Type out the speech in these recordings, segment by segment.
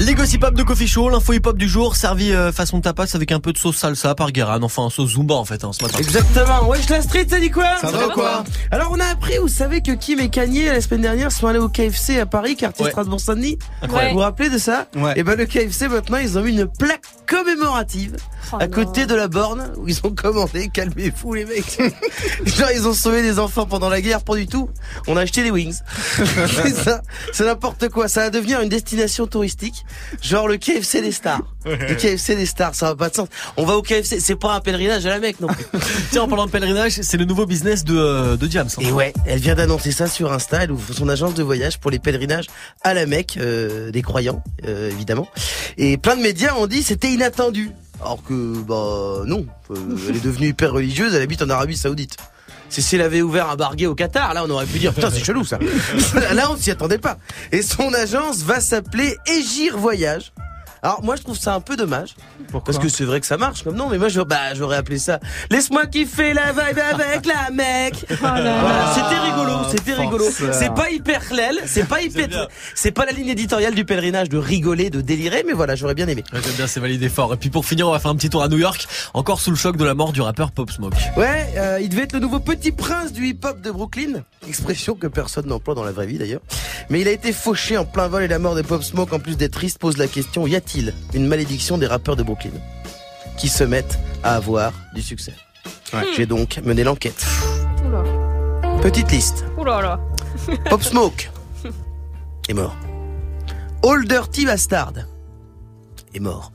Les gossip hop de Coffee Show, l'info hip hop du jour, servi euh, façon tapas avec un peu de sauce salsa par Guérin, enfin sauce zumba en fait hein, ce matin. Exactement. Wesh la street, ça dit quoi? Ça va ou quoi? Alors on a appris, vous savez que Kim et Kanye la semaine dernière sont allés au KFC à Paris, quartier Ouais. Strasbourg-Saint-Denis. Incroyable. Vous vous rappelez de ça? Ouais. Et ben le KFC maintenant ils ont mis une plaque commémorative Oh à côté de la borne où ils ont commandé. Calmez-vous les mecs. Genre ils ont sauvé des enfants pendant la guerre, pas du tout. On a acheté des wings. c'est ça, c'est n'importe quoi. Ça va devenir une destination touristique, genre le KFC des stars. Le KFC des stars, ça va pas de sens. On va au KFC, c'est pas un pèlerinage à la Mecque non plus. Tiens, en parlant de pèlerinage, c'est le nouveau business de, euh, de Diams. hein. Et ouais, elle vient d'annoncer ça sur Insta. Elle ouvre son agence de voyage pour les pèlerinages à la Mecque, euh, des croyants, euh, évidemment. Et plein de médias ont dit c'était inattendu. Alors que, bah non, elle est devenue hyper religieuse, elle habite en Arabie Saoudite. C'est si elle avait ouvert un bar gay au Qatar, là on aurait pu dire putain c'est chelou ça. là on s'y attendait pas. Et son agence va s'appeler Égir Voyage. Alors moi je trouve ça un peu dommage parce que c'est vrai que ça marche comme nom mais moi je, bah, j'aurais appelé ça Laisse-moi kiffer la vibe avec la mec. Voilà, c'était rigolo, c'était rigolo. C'est pas hyper clair, c'est pas hyper, c'est pas la ligne éditoriale du pèlerinage de rigoler, de délirer, mais voilà, j'aurais bien aimé. Ouais, J'aime bien, c'est validé fort. Et puis pour finir, on va faire un petit tour à New York, encore sous le choc de la mort du rappeur Pop Smoke. Ouais, euh, il devait être le nouveau petit prince du hip-hop de Brooklyn, expression que personne n'emploie dans la vraie vie d'ailleurs. Mais il a été fauché en plein vol et la mort de Pop Smoke, en plus d'être triste, pose la question y une malédiction des rappeurs de Brooklyn qui se mettent à avoir du succès J'ai donc mené l'enquête. Petite liste. Oula là. Pop Smoke est mort. All Dirty Bastard est mort.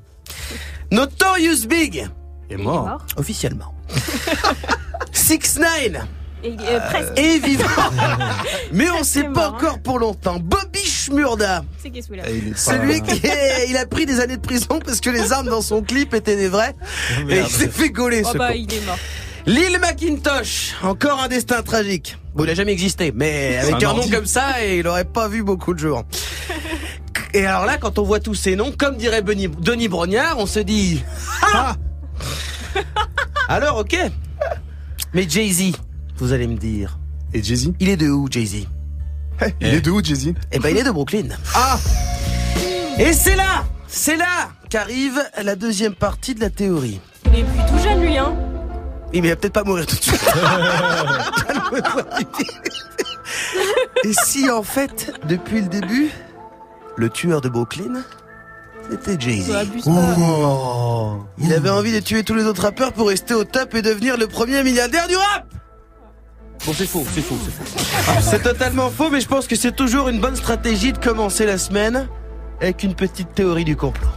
Notorious Big est mort. mort. officiellement. 6 9 Et, euh, est vivant. Mais on sait C'est pas mort, hein. encore pour longtemps. Bobby Schmurda, C'est qui celui-là pas- celui qui est, il a pris des années de prison parce que les armes dans son clip étaient des vraies. Et il s'est fait gauler Oh ce bah con. il est mort. Lil Macintosh, encore un destin tragique. Bon, il a jamais existé, mais avec un un nom comme ça, il aurait pas vu beaucoup de jours. Et alors là, quand on voit tous ces noms, comme dirait Benny- Denis Brognard, on se dit... Ah alors, ok. Mais Jay-Z, vous allez me dire, Et Jay-Z? Il est de où, Jay-Z? Il est de où, Jay-Z Eh ben, il est de Brooklyn. Ah Et c'est là, c'est là qu'arrive la deuxième partie de la théorie. Il est plus tout jeune lui hein. Oui, mais il va peut-être pas mourir tout de suite. Et si, en fait, depuis le début, le tueur de Brooklyn, c'était Jay-Z. Oh Il avait envie de tuer tous les autres rappeurs pour rester au top et devenir le premier milliardaire du rap Bon, c'est faux, c'est faux, c'est faux. C'est totalement faux, mais je pense que c'est toujours une bonne stratégie de commencer la semaine avec une petite théorie du complot.